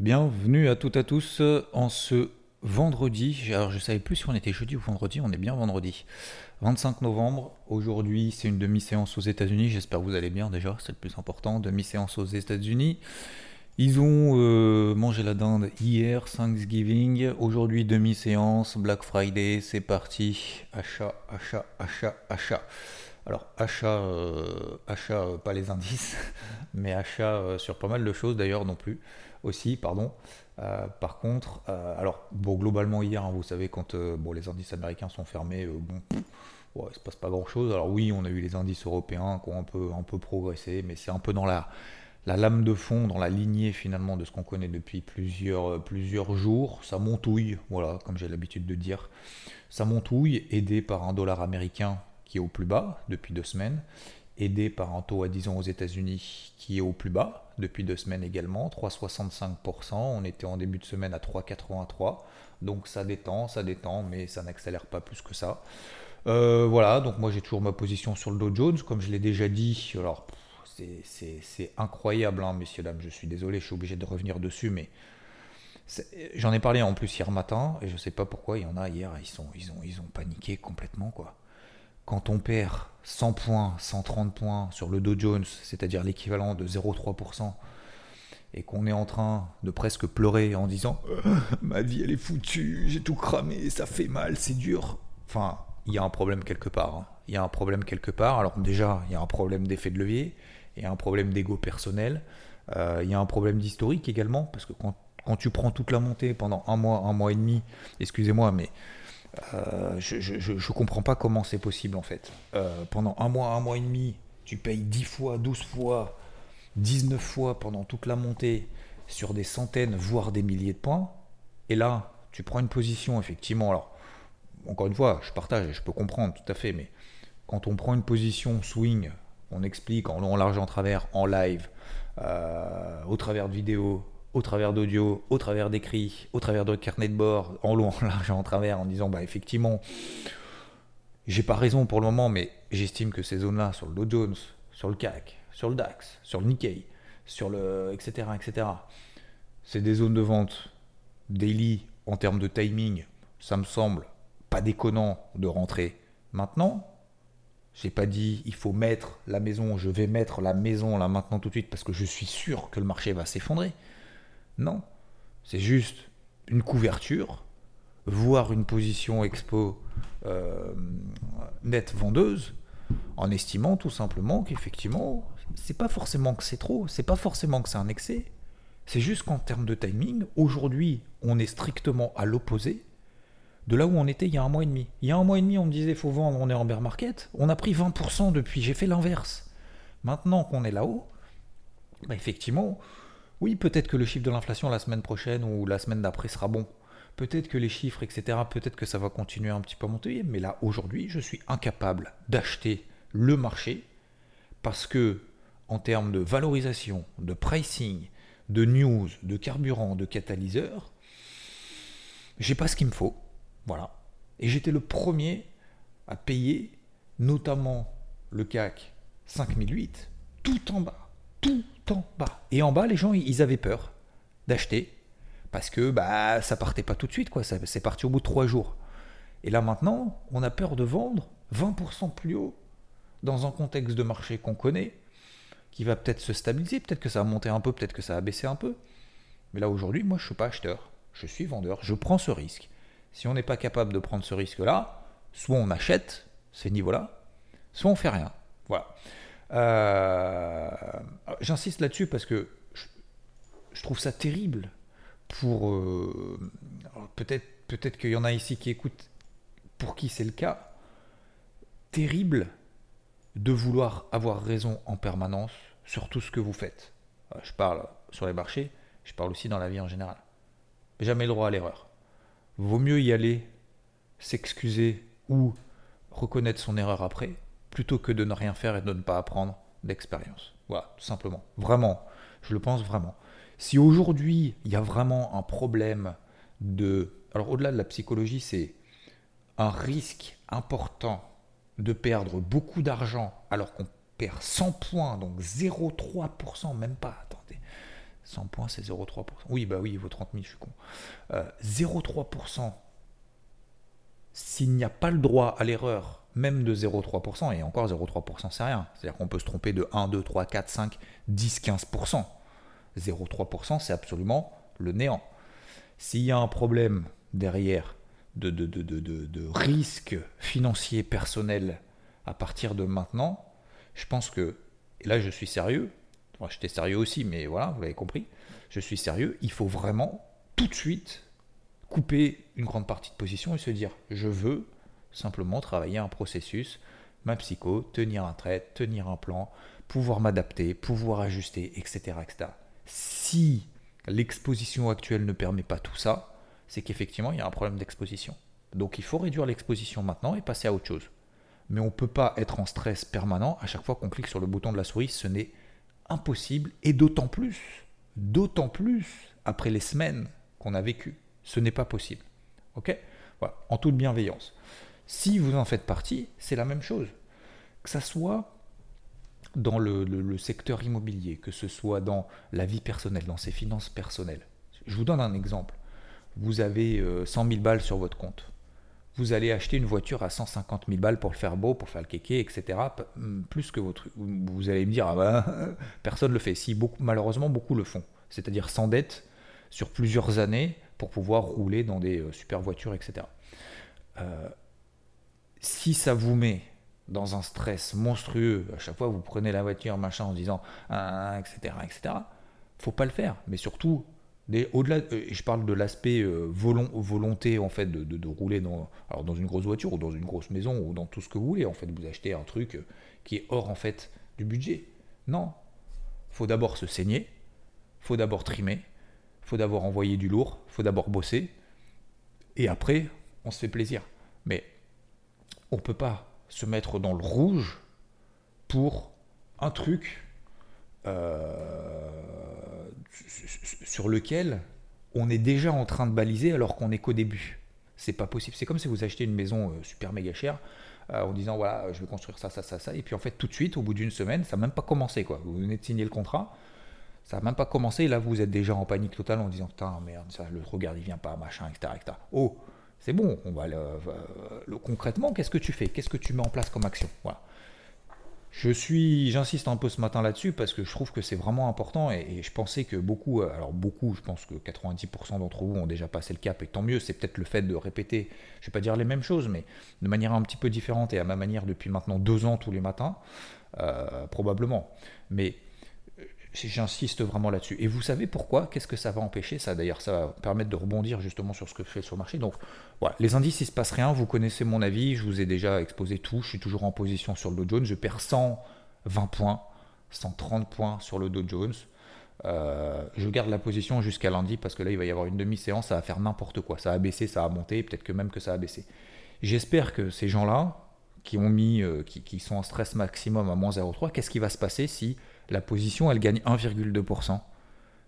Bienvenue à toutes et à tous euh, en ce vendredi. Alors je savais plus si on était jeudi ou vendredi, on est bien vendredi. 25 novembre, aujourd'hui c'est une demi-séance aux États-Unis, j'espère que vous allez bien déjà, c'est le plus important, demi-séance aux États-Unis. Ils ont euh, mangé la dinde hier, Thanksgiving, aujourd'hui demi-séance, Black Friday, c'est parti, achat, achat, achat, achat. Alors achat, euh, achat, pas les indices, mais achat sur pas mal de choses d'ailleurs non plus, aussi, pardon. Euh, par contre, euh, alors bon, globalement hier, hein, vous savez, quand euh, bon, les indices américains sont fermés, bon, pff, ouais, se passe pas grand chose. Alors oui, on a eu les indices européens qui ont un peu, un peu progressé, mais c'est un peu dans la, la lame de fond, dans la lignée finalement de ce qu'on connaît depuis plusieurs, plusieurs jours. Ça montouille, voilà, comme j'ai l'habitude de dire. Ça montouille, aidé par un dollar américain qui est au plus bas depuis deux semaines, aidé par un taux à 10 ans aux États-Unis qui est au plus bas depuis deux semaines également, 3,65%. On était en début de semaine à 3,83%. Donc ça détend, ça détend, mais ça n'accélère pas plus que ça. Euh, voilà, donc moi j'ai toujours ma position sur le Dow Jones, comme je l'ai déjà dit. Alors c'est- incroyable, hein, messieurs, dames. Je suis désolé, je suis obligé de revenir dessus, mais j'en ai parlé en plus hier matin, et je sais pas pourquoi il y en a hier, ils, ils ont paniqué complètement, quoi quand on perd 100 points, 130 points sur le Dow Jones, c'est-à-dire l'équivalent de 0,3%, et qu'on est en train de presque pleurer en disant Euh, Ma vie elle est foutue, j'ai tout cramé, ça fait mal, c'est dur. Enfin, il y a un problème quelque part. hein. Il y a un problème quelque part. Alors, déjà, il y a un problème d'effet de levier, il y a un problème d'ego personnel, euh, il y a un problème d'historique également, parce que quand, quand tu prends toute la montée pendant un mois, un mois et demi, excusez-moi, mais euh, je, je comprends pas comment c'est possible en fait. Euh, pendant un mois, un mois et demi, tu payes 10 fois, 12 fois, 19 fois pendant toute la montée sur des centaines, voire des milliers de points. Et là, tu prends une position, effectivement. Alors, encore une fois, je partage et je peux comprendre tout à fait, mais quand on prend une position swing, on explique en long, en large, en travers, en live, euh, au travers de vidéos, au travers d'audio, au travers d'écrits, au travers de carnet de bord, en long, en large, en travers, en disant bah effectivement, j'ai pas raison pour le moment, mais j'estime que ces zones-là, sur le Dow Jones, sur le CAC, sur le DAX, sur le Nikkei, sur le etc. etc. C'est des zones de vente daily en termes de timing. Ça me semble pas déconnant de rentrer maintenant. J'ai pas dit il faut mettre la maison, je vais mettre la maison là maintenant tout de suite parce que je suis sûr que le marché va s'effondrer. Non, c'est juste une couverture, voire une position expo euh, nette vendeuse, en estimant tout simplement qu'effectivement, c'est pas forcément que c'est trop, c'est pas forcément que c'est un excès, c'est juste qu'en termes de timing, aujourd'hui, on est strictement à l'opposé de là où on était il y a un mois et demi. Il y a un mois et demi, on me disait faut vendre, on est en bear market. On a pris 20% depuis, j'ai fait l'inverse. Maintenant qu'on est là-haut, bah effectivement, oui, peut-être que le chiffre de l'inflation la semaine prochaine ou la semaine d'après sera bon. Peut-être que les chiffres, etc., peut-être que ça va continuer un petit peu à monter. Mais là, aujourd'hui, je suis incapable d'acheter le marché parce que, en termes de valorisation, de pricing, de news, de carburant, de catalyseur, j'ai pas ce qu'il me faut. Voilà. Et j'étais le premier à payer, notamment le CAC 5008, tout en bas. Tout Et en bas, les gens, ils avaient peur d'acheter parce que bah, ça partait pas tout de suite. quoi. C'est parti au bout de trois jours. Et là maintenant, on a peur de vendre 20% plus haut dans un contexte de marché qu'on connaît, qui va peut-être se stabiliser, peut-être que ça va monter un peu, peut-être que ça va baisser un peu. Mais là aujourd'hui, moi je suis pas acheteur, je suis vendeur, je prends ce risque. Si on n'est pas capable de prendre ce risque-là, soit on achète ces niveaux-là, soit on fait rien. Voilà. Euh, J'insiste là-dessus parce que je, trouve ça terrible pour euh, peut-être peut-être qu'il y en a ici qui écoutent pour qui c'est le cas. Terrible de vouloir avoir raison en permanence sur tout ce que vous faites. Euh, je parle sur les marchés, je parle aussi dans la vie en général. Jamais le droit à l'erreur. Vaut mieux y aller, s'excuser ou reconnaître son erreur après, plutôt que de ne rien faire et de ne pas apprendre d'expérience. Voilà, tout simplement. Vraiment, je le pense vraiment. Si aujourd'hui, il y a vraiment un problème de... Alors au-delà de la psychologie, c'est un risque important de perdre beaucoup d'argent alors qu'on perd 100 points, donc 0,3%, même pas, attendez. 100 points, c'est 0,3%. Oui, bah oui, il vaut 30 000, je suis con. 0,3%, euh, s'il n'y a pas le droit à l'erreur, même de 0,3%, et encore 0,3%, c'est rien. C'est-à-dire qu'on peut se tromper de 1, 2, 3, 4, 5, 10, 15%. 0,3%, c'est absolument le néant. S'il y a un problème derrière de, risque financier personnel à partir de maintenant, je pense que, et là je suis sérieux, moi j'étais sérieux aussi, mais voilà, vous l'avez compris, je suis sérieux, il faut vraiment tout de suite couper une grande partie de position et se dire, je veux simplement travailler un processus, ma psycho, tenir un trait, tenir un plan, pouvoir m'adapter, pouvoir ajuster, etc. Si l'exposition actuelle ne permet pas tout ça, c'est qu'effectivement, il y a un problème d'exposition. Donc il faut réduire l'exposition maintenant et passer à autre chose. Mais on ne peut pas être en stress permanent à chaque fois qu'on clique sur le bouton de la souris, ce n'est impossible, et d'autant plus, d'autant plus après les semaines qu'on a vécues. Ce n'est pas possible. Ok? Voilà, en toute bienveillance. Si vous en faites partie, c'est la même chose. Que ça soit dans le, secteur immobilier, que ce soit dans la vie personnelle, dans ses finances personnelles. Je vous donne un exemple vous avez 100 euh, 000 balles sur votre compte. Vous allez acheter une voiture à 150 000 balles pour le faire beau, pour faire le kéké, etc. Plus que votre. Vous allez me dire, ah bah, personne ne le fait. Si, malheureusement, beaucoup le font. C'est-à-dire sans dette sur plusieurs années pour pouvoir rouler dans des euh, super voitures, etc. Euh, si ça vous met dans un stress monstrueux, à chaque fois vous prenez la voiture, machin, en disant, etc., etc., faut pas le faire. Mais surtout, au-delà, euh, je parle de l'aspect volonté en fait de, rouler dans, alors dans une grosse voiture ou dans une grosse maison ou dans tout ce que vous voulez. En fait, vous achetez un truc qui est hors en fait du budget. Non, faut d'abord se saigner, faut d'abord trimer, faut d'abord envoyer du lourd, faut d'abord bosser, et après on se fait plaisir. Mais on peut pas se mettre dans le rouge pour un truc sur lequel on est déjà en train de baliser alors qu'on n'est qu'au début. C'est pas possible. C'est comme si vous achetez une maison euh, super méga chère euh, en disant voilà, je vais construire ça, ça, ça, ça. Et puis en fait, tout de suite, au bout d'une semaine, ça n'a même pas commencé. Quoi. Vous venez de signer le contrat, ça n'a même pas commencé. Là, vous êtes déjà en panique totale en disant putain, merde, ça, le regard, il vient pas, machin, etc. etc. Oh, c'est bon, on va le, concrètement, qu'est-ce que tu fais? Qu'est-ce que tu mets en place comme action? Voilà. Je suis, j'insiste un peu ce matin là-dessus parce que je trouve que c'est vraiment important et, je pensais que beaucoup, euh, alors beaucoup, je pense que 90% d'entre vous ont déjà passé le cap et tant mieux, c'est peut-être le fait de répéter, je vais pas dire les mêmes choses, mais de manière un petit peu différente et à ma manière depuis maintenant deux ans tous les matins, euh, probablement. Mais J'insiste vraiment là-dessus. Et vous savez pourquoi? Qu'est-ce que ça va empêcher? Ça, d'ailleurs, ça va permettre de rebondir justement sur ce que je fais sur le marché. Donc, voilà, les indices, il se passe rien. Vous connaissez mon avis. Je vous ai déjà exposé tout. Je suis toujours en position sur le Dow Jones. Je perds 120 points, 130 points sur le Dow Jones. Euh, je garde la position jusqu'à lundi parce que là, il va y avoir une demi-séance. Ça va faire n'importe quoi. Ça va baisser, ça va monter. Peut-être que même que ça va baisser. J'espère que ces gens-là, qui ont mis, euh, qui, sont en stress maximum à moins 0,3, qu'est-ce qui va se passer si la position, elle gagne 1,2%.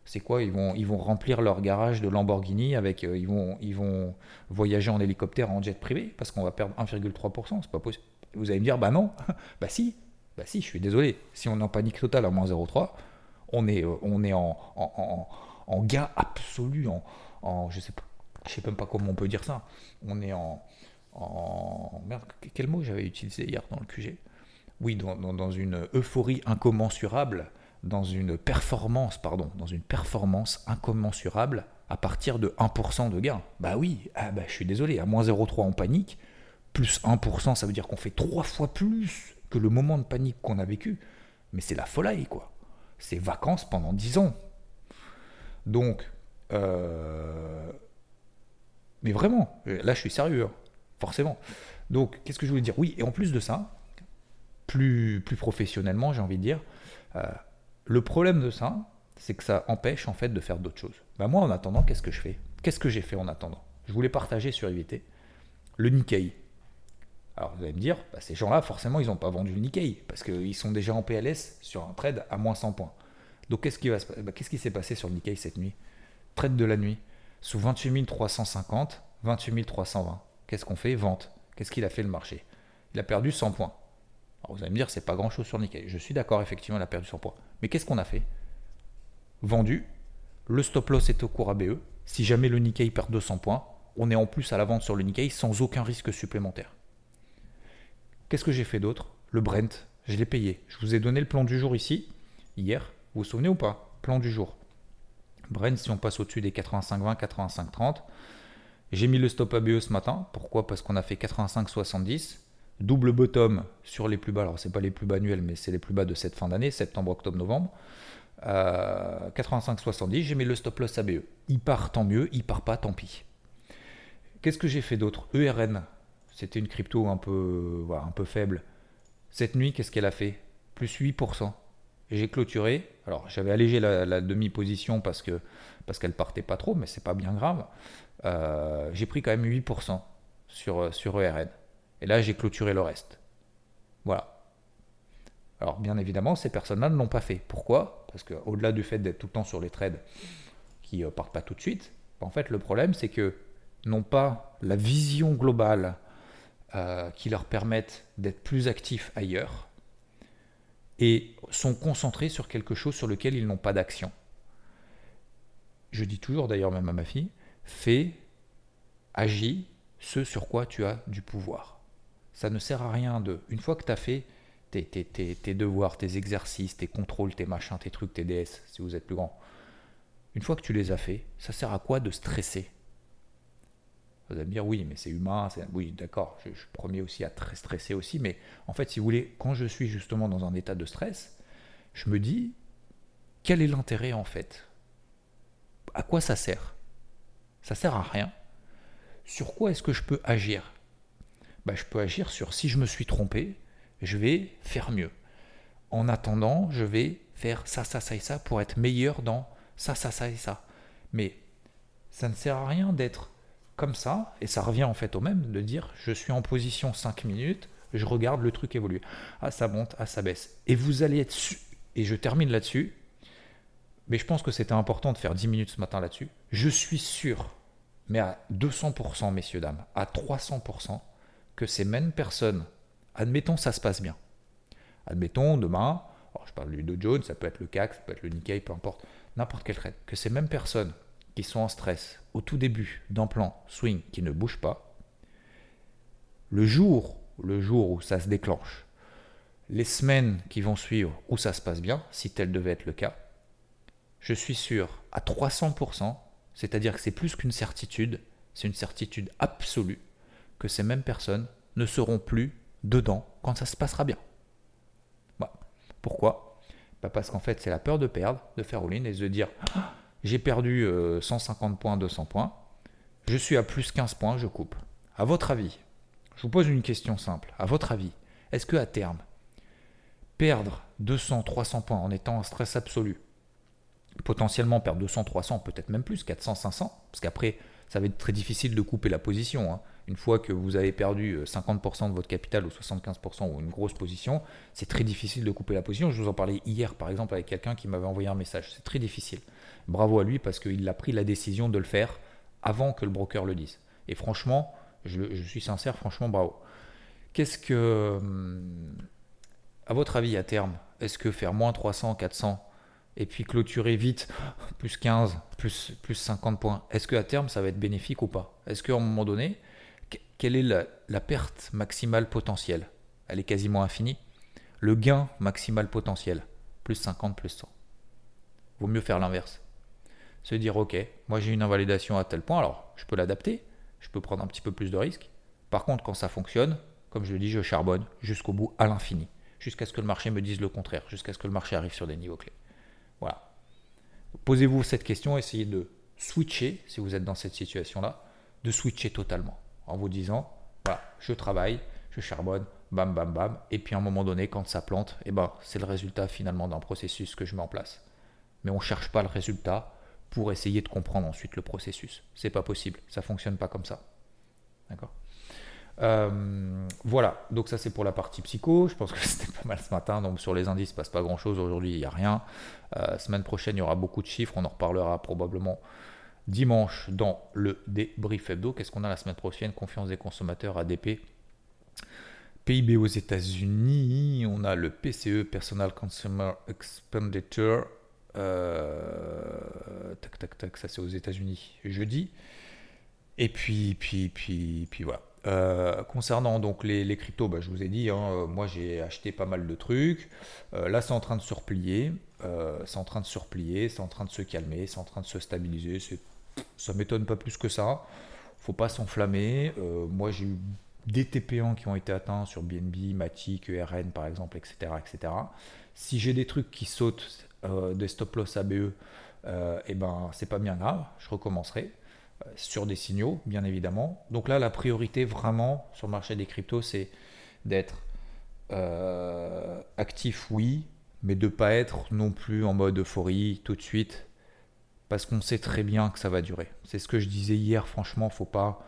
C'est quoi ils vont, remplir leur garage de Lamborghini avec, euh, ils, vont, ils vont voyager en hélicoptère en jet privé parce qu'on va perdre 1,3%. C'est pas possible. Vous allez me dire, bah non, bah si, bah si, je suis désolé. Si on est en panique totale à moins 0,3, on est, euh, on est en, en, en, gain absolu, en, en, je sais pas, je sais même pas comment on peut dire ça. On est en, en merde, quel mot j'avais utilisé hier dans le QG oui, dans, une euphorie incommensurable, dans une performance, pardon, dans une performance incommensurable à partir de 1% de gain. Bah oui, ah bah, je suis désolé, à moins 0,3 en panique, plus 1%, ça veut dire qu'on fait trois fois plus que le moment de panique qu'on a vécu. Mais c'est la folie, quoi. C'est vacances pendant 10 ans. Donc, euh, mais vraiment, là je suis sérieux, hein, forcément. Donc, qu'est-ce que je voulais dire? Oui, et en plus de ça, plus, plus professionnellement, j'ai envie de dire, euh, Le problème de ça, c'est que ça empêche en fait de faire d'autres choses. Bah, moi, en attendant, qu'est-ce que je fais? Qu'est-ce que j'ai fait en attendant? Je voulais partager sur IVT le Nikkei. Alors vous allez me dire, bah, ces gens-là, forcément, ils n'ont pas vendu le Nikkei parce qu'ils sont déjà en PLS sur un trade à moins 100 points. Donc qu'est-ce qui, bah, qu'est-ce qui s'est passé sur le Nikkei cette nuit? Trade de la nuit. Sous 28 350, 28 320. Qu'est-ce qu'on fait? Vente. Qu'est-ce qu'il a fait le marché? Il a perdu 100 points. Vous allez me dire, c'est pas grand-chose sur le. Je suis d'accord, effectivement, il a perdu 100 points. Mais qu'est-ce qu'on a fait? Vendu. Le stop loss est au cours ABE. Si jamais le Nikkei perd 200 points, on est en plus à la vente sur le Nikkei sans aucun risque supplémentaire. Qu'est-ce que j'ai fait d'autre? Le Brent, je l'ai payé. Je vous ai donné le plan du jour ici, hier. Vous vous souvenez ou pas? Plan du jour. Brent, si on passe au-dessus des 85,20, 85,30. J'ai mis le stop ABE ce matin. Pourquoi? Parce qu'on a fait 85,70. Double bottom sur les plus bas. Alors, ce pas les plus bas annuels, mais c'est les plus bas de cette fin d'année, septembre, octobre, novembre. 85,70. Euh, j'ai mis le stop loss ABE. Il part, tant mieux. Il part pas, tant pis. Qu'est-ce que j'ai fait d'autre? ERN. C'était une crypto un peu, un peu faible. Cette nuit, qu'est-ce qu'elle a fait? Plus 8% j'ai clôturé. Alors j'avais allégé la, demi-position parce que parce qu'elle partait pas trop, mais c'est pas bien grave. Euh, j'ai pris quand même 8% sur, sur ERN. Et là, j'ai clôturé le reste. Voilà. Alors, bien évidemment, ces personnes-là ne l'ont pas fait. Pourquoi? Parce qu'au-delà du fait d'être tout le temps sur les trades qui ne euh, partent pas tout de suite, en fait, le problème, c'est que n'ont pas la vision globale euh, qui leur permette d'être plus actifs ailleurs et sont concentrés sur quelque chose sur lequel ils n'ont pas d'action. Je dis toujours d'ailleurs même à ma fille, fais, agis ce sur quoi tu as du pouvoir. Ça ne sert à rien de, une fois que tu as fait tes, devoirs, tes exercices, tes contrôles, tes machins, tes trucs, tes DS, si vous êtes plus grand, une fois que tu les as fait, ça sert à quoi de stresser? Vous allez me dire, oui, mais c'est humain. Oui, d'accord, je, suis premier aussi à très stresser aussi. Mais en fait, si vous voulez, quand je suis justement dans un état de stress, je me dis, quel est l'intérêt en fait? À quoi ça sert? Ça sert à rien. Sur quoi est-ce que je peux agir? Bah, Je peux agir sur si je me suis trompé, je vais faire mieux. En attendant, je vais faire ça, ça, ça et ça pour être meilleur dans ça, ça, ça et ça. Mais ça ne sert à rien d'être comme ça, et ça revient en fait au même, de dire je suis en position 5 minutes, je regarde le truc évoluer. Ah, ça monte, ah, ça baisse. Et vous allez être. Et je termine là-dessus, mais je pense que c'était important de faire 10 minutes ce matin là-dessus. Je suis sûr, mais à 200%, messieurs, dames, à 300%, que ces mêmes personnes, admettons, ça se passe bien. Admettons, demain, je parle du Dow Jones, ça peut être le CAC, ça peut être le Nikkei, peu importe, n'importe quel trade, que ces mêmes personnes qui sont en stress au tout début d'un plan swing qui ne bouge pas, le jour, le jour où ça se déclenche, les semaines qui vont suivre où ça se passe bien, si tel devait être le cas, je suis sûr à 300%, c'est-à-dire que c'est plus qu'une certitude, c'est une certitude absolue, que ces mêmes personnes ne seront plus dedans quand ça se passera bien. Pourquoi? Bah, Parce qu'en fait, c'est la peur de perdre, de faire all-in et de dire ah, j'ai perdu 150 euh, points, 200 points, je suis à plus 15 points, je coupe. À votre avis, je vous pose une question simple, à votre avis, est-ce que à terme, perdre 200, 300 points en étant en stress absolu, potentiellement perdre 200, 300, peut-être même plus, 400, 500, parce qu'après, ça va être très difficile de couper la position. Hein. Une fois que vous avez perdu 50% euh, de votre capital ou 75% ou une grosse position, c'est très difficile de couper la position. Je vous en parlais hier par exemple avec quelqu'un qui m'avait envoyé un message. C'est très difficile. Bravo à lui parce qu'il a pris la décision de le faire avant que le broker le dise. Et franchement, je, suis sincère, franchement, bravo. Qu'est-ce que, hum, à votre avis, à terme, est-ce que faire moins 300, 400 et puis clôturer vite, plus 15, plus, plus 50 points, est-ce que à terme ça va être bénéfique ou pas? Est-ce qu'à un moment donné, quelle est la, perte maximale potentielle? Elle est quasiment infinie. Le gain maximal potentiel, plus 50, plus 100. Vaut mieux faire l'inverse se dire ok, moi j'ai une invalidation à tel point, alors je peux l'adapter, je peux prendre un petit peu plus de risques. Par contre, quand ça fonctionne, comme je le dis, je charbonne jusqu'au bout, à l'infini, jusqu'à ce que le marché me dise le contraire, jusqu'à ce que le marché arrive sur des niveaux clés. Voilà. Posez-vous cette question, essayez de switcher, si vous êtes dans cette situation-là, de switcher totalement, en vous disant, voilà, je travaille, je charbonne, bam, bam, bam. Et puis à un moment donné, quand ça plante, eh ben, c'est le résultat finalement d'un processus que je mets en place. Mais on ne cherche pas le résultat pour essayer de comprendre ensuite le processus. C'est pas possible, ça fonctionne pas comme ça. D'accord? Euh, voilà, donc ça c'est pour la partie psycho. Je pense que c'était pas mal ce matin. Donc sur les indices, il ne passe pas grand chose. Aujourd'hui, il n'y a rien. Euh, semaine prochaine, il y aura beaucoup de chiffres. On en reparlera probablement dimanche dans le débrief hebdo. Qu'est-ce qu'on a la semaine prochaine? Confiance des consommateurs, ADP. PIB aux États-Unis, on a le PCE, Personal Consumer Expenditure. Euh, tac, tac, tac, ça c'est aux États-Unis jeudi. Et puis, puis, puis, puis voilà. Euh, concernant donc les, cryptos, bah, je vous ai dit, hein, euh, moi j'ai acheté pas mal de trucs. là, c'est en train de se replier. c'est en train de se replier, c'est en train de se calmer, c'est en train de se stabiliser. Ça m'étonne pas plus que ça. Faut pas s'enflammer. moi, j'ai eu des TP1 qui ont été atteints sur BNB, Matic, ERN par exemple, etc. etc. Si j'ai des trucs qui sautent, euh, des stop loss ABE, et euh, eh ben c'est pas bien grave, je recommencerai euh, sur des signaux, bien évidemment. Donc là, la priorité vraiment sur le marché des cryptos, c'est d'être actif, oui, mais de pas être non plus en mode euphorie tout de suite, parce qu'on sait très bien que ça va durer. C'est ce que je disais hier, franchement, faut pas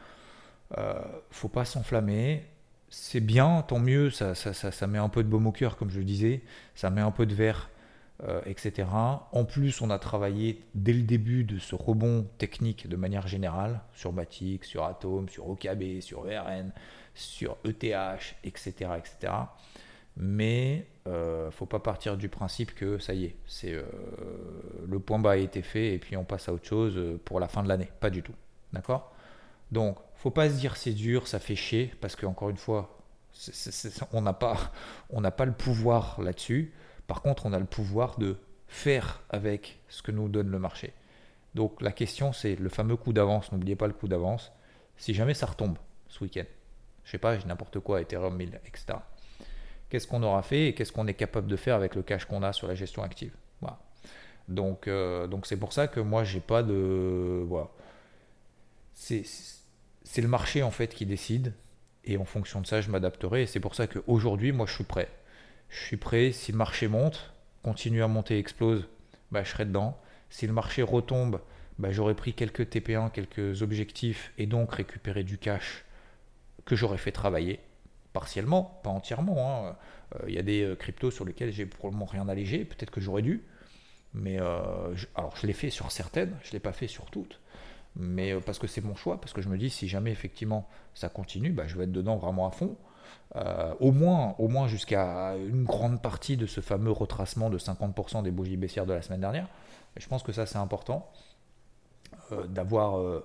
euh, faut pas s'enflammer. C'est bien, tant mieux, ça, ça, met un peu de baume au cœur, comme je le disais, ça met un peu de verre, euh, etc. En plus, on a travaillé dès le début de ce rebond technique de manière générale, sur Matic, sur Atom, sur OKB, sur ERN, sur ETH, etc. etc. Mais euh, faut pas partir du principe que ça y est, c'est euh, le point bas a été fait et puis on passe à autre chose pour la fin de l'année. Pas du tout. D'accord? Donc, faut pas se dire c'est dur, ça fait chier, parce qu'encore une fois, on n'a pas, on pas le pouvoir là-dessus. Par contre, on a le pouvoir de faire avec ce que nous donne le marché. Donc la question, c'est le fameux coup d'avance. N'oubliez pas le coup d'avance. Si jamais ça retombe ce week-end, je sais pas, j'ai n'importe quoi, Ethereum 1000, etc. Qu'est-ce qu'on aura fait et qu'est-ce qu'on est capable de faire avec le cash qu'on a sur la gestion active euh, donc c'est pour ça que moi, j'ai pas de. C'est le marché en fait qui décide. Et en fonction de ça, je m'adapterai. C'est pour ça qu'aujourd'hui, moi, je suis prêt. Je suis prêt. Si le marché monte, continue à monter, explose, bah, je serai dedans. Si le marché retombe, bah, j'aurais pris quelques TP1, quelques objectifs et donc récupéré du cash que j'aurais fait travailler partiellement, pas entièrement. Hein. Euh, il y a des euh, cryptos sur lesquels j'ai probablement rien allégé. Peut-être que j'aurais dû. Mais euh, alors, je l'ai fait sur certaines, je ne l'ai pas fait sur toutes mais parce que c'est mon choix, parce que je me dis si jamais effectivement ça continue, bah, je vais être dedans vraiment à fond. Au moins, au moins jusqu'à une grande partie de ce fameux retracement de 50% des bougies baissières de la semaine dernière. Je pense que ça c'est important d'avoir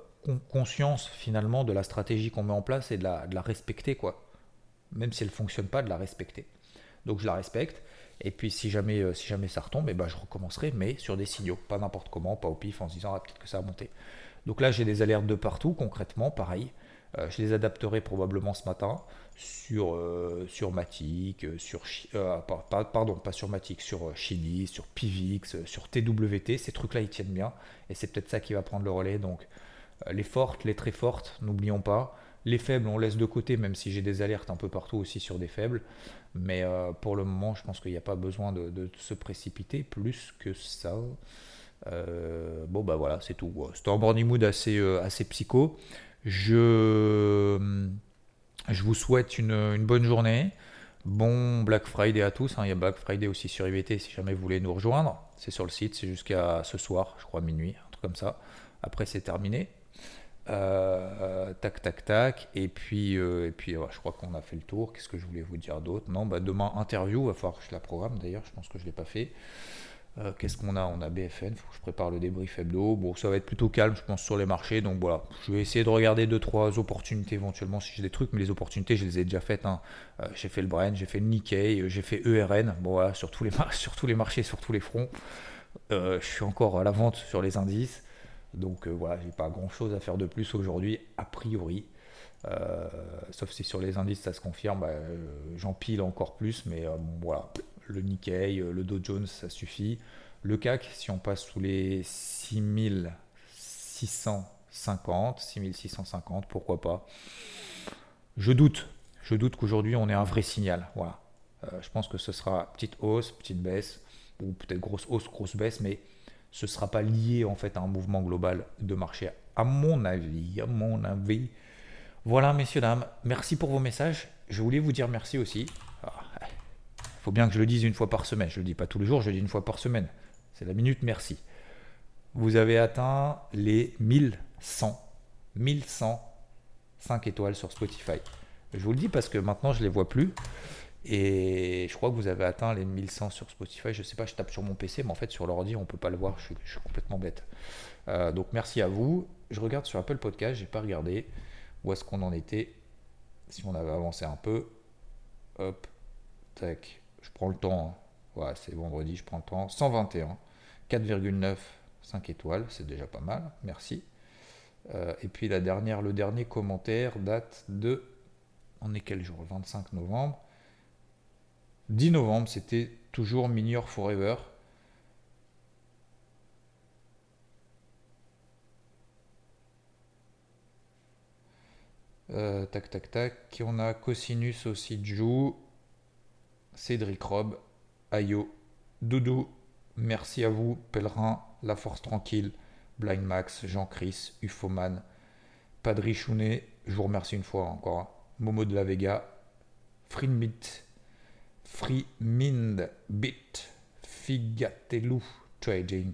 conscience finalement de la stratégie qu'on met en place et de la, de la respecter quoi. Même si elle ne fonctionne pas, de la respecter. Donc je la respecte. Et puis si jamais, si jamais ça retombe, et eh ben, je recommencerai, mais sur des signaux, pas n'importe comment, pas au pif en se disant ah, peut-être que ça a monté. Donc là, j'ai des alertes de partout, concrètement, pareil. Euh, je les adapterai probablement ce matin sur, euh, sur Matic, euh, sur, pardon, pas sur Matic, sur Chili, sur Pivix, sur TWT. Ces trucs-là, ils tiennent bien. Et c'est peut-être ça qui va prendre le relais. Donc, les fortes, les très fortes, n'oublions pas. Les faibles, on laisse de côté, même si j'ai des alertes un peu partout aussi sur des faibles. Mais pour le moment, je pense qu'il n'y a pas besoin de, se précipiter plus que ça. Euh, bon, bah voilà, c'est tout. C'était un morning mood assez, euh, assez psycho. Je, je vous souhaite une, bonne journée. Bon Black Friday à tous. Hein. Il y a Black Friday aussi sur IVT si jamais vous voulez nous rejoindre. C'est sur le site, c'est jusqu'à ce soir, je crois minuit, un truc comme ça. Après, c'est terminé. Euh, tac, tac, tac. Et puis, et puis je crois qu'on a fait le tour. Qu'est-ce que je voulais vous dire d'autre? Non, bah, demain, interview. Va falloir que je la programme d'ailleurs. Je pense que je ne l'ai pas fait. Euh, qu'est-ce qu'on a? On a BFN, faut que je prépare le débrief hebdo. Bon, ça va être plutôt calme, je pense, sur les marchés. Donc voilà, je vais essayer de regarder 2-3 opportunités éventuellement si j'ai des trucs, mais les opportunités, je les ai déjà faites. Hein. Euh, j'ai fait le Brent, j'ai fait le Nikkei, euh, j'ai fait ERN. Bon voilà, sur tous les, sur tous les marchés, sur tous les fronts. je suis encore à la vente sur les indices. Donc voilà, j'ai pas grand chose à faire de plus aujourd'hui, a priori. sauf si sur les indices ça se confirme, bah, j'empile encore plus, mais voilà, le Nikkei, euh, le Dow Jones, ça suffit. Le CAC, si on passe sous les 6650, 6650, pourquoi pas. Je doute. Je doute qu'aujourd'hui on ait un vrai signal. Voilà. Euh, je pense que ce sera petite hausse, petite baisse, ou peut-être grosse hausse, grosse baisse, mais ce ne sera pas lié en fait à un mouvement global de marché. À mon avis, mon avis. Voilà, messieurs, dames, merci pour vos messages. Je voulais vous dire merci aussi. Il ah, faut bien que je le dise une fois par semaine. Je ne le dis pas tous les jours, je le dis une fois par semaine. C'est la minute merci. Vous avez atteint les 1100. 1100 5 étoiles sur Spotify. Je vous le dis parce que maintenant je ne les vois plus. Et je crois que vous avez atteint les 1100 sur Spotify. Je sais pas, je tape sur mon PC, mais en fait sur l'ordi, on peut pas le voir. Je suis, complètement bête. Euh, donc merci à vous. Je regarde sur Apple Podcast, j'ai pas regardé où est-ce qu'on en était. Si on avait avancé un peu? Hop, tac. Je prends le temps. Ouais, c'est vendredi, je prends le temps. 121, 4,9, 5 étoiles, c'est déjà pas mal. Merci. Euh, et puis la dernière, le dernier commentaire date de. On est quel jour? 25 novembre. 10 novembre, c'était toujours Minior Forever. Euh, tac tac tac. On a? Cosinus aussi Jou, Cédric Rob, Ayo, Doudou. Merci à vous, Pèlerin, La Force Tranquille, Blind Max, Jean-Chris, Ufoman, Padri Chounet. Je vous remercie une fois encore. Hein. Momo de la Vega, Frinbit, Freemind Bit, Figatelou Trading,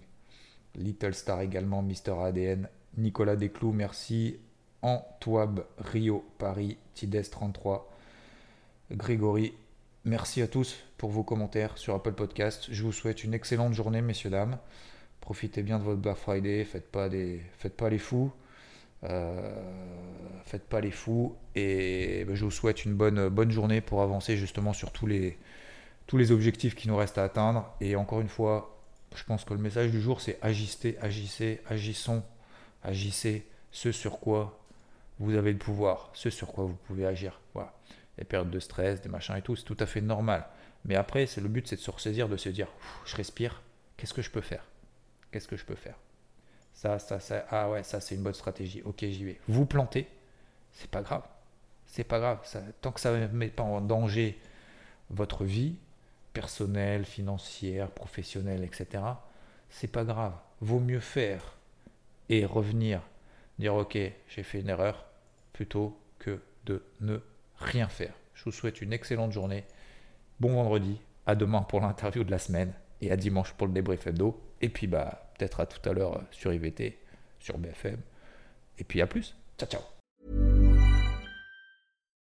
Little Star également, Mister ADN, Nicolas Desclous, merci, Antoine Rio, Paris, Tides 33, Grégory, merci à tous pour vos commentaires sur Apple Podcast. Je vous souhaite une excellente journée, messieurs, dames. Profitez bien de votre Black Friday, faites pas, des, faites pas les fous. Euh, faites pas les fous et ben, je vous souhaite une bonne, bonne journée pour avancer justement sur tous les, tous les objectifs qui nous restent à atteindre. Et encore une fois, je pense que le message du jour c'est agissez, agissez, agissons, agissez ce sur quoi vous avez le pouvoir, ce sur quoi vous pouvez agir. Voilà. Les périodes de stress, des machins et tout, c'est tout à fait normal. Mais après, c'est le but, c'est de se ressaisir, de se dire, je respire, qu'est-ce que je peux faire? Qu'est-ce que je peux faire? Ça, ça, ça, ah ouais, ça c'est une bonne stratégie. Ok, j'y vais. Vous plantez, c'est pas grave. C'est pas grave. Tant que ça ne met pas en danger votre vie personnelle, financière, professionnelle, etc., c'est pas grave. Vaut mieux faire et revenir, dire ok, j'ai fait une erreur, plutôt que de ne rien faire. Je vous souhaite une excellente journée. Bon vendredi. À demain pour l'interview de la semaine et à dimanche pour le débrief hebdo. Et puis bah peut-être à tout à l'heure euh, sur IVT, sur BFM. Et puis à plus. Ciao, ciao.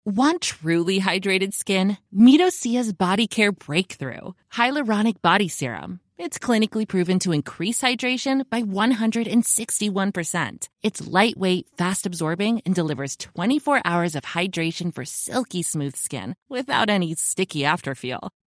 Want truly hydrated skin? Midosia's Body Care Breakthrough Hyaluronic Body Serum. It's clinically proven to increase hydration by 161%. It's lightweight, fast absorbing, and delivers 24 hours of hydration for silky smooth skin without any sticky afterfeel.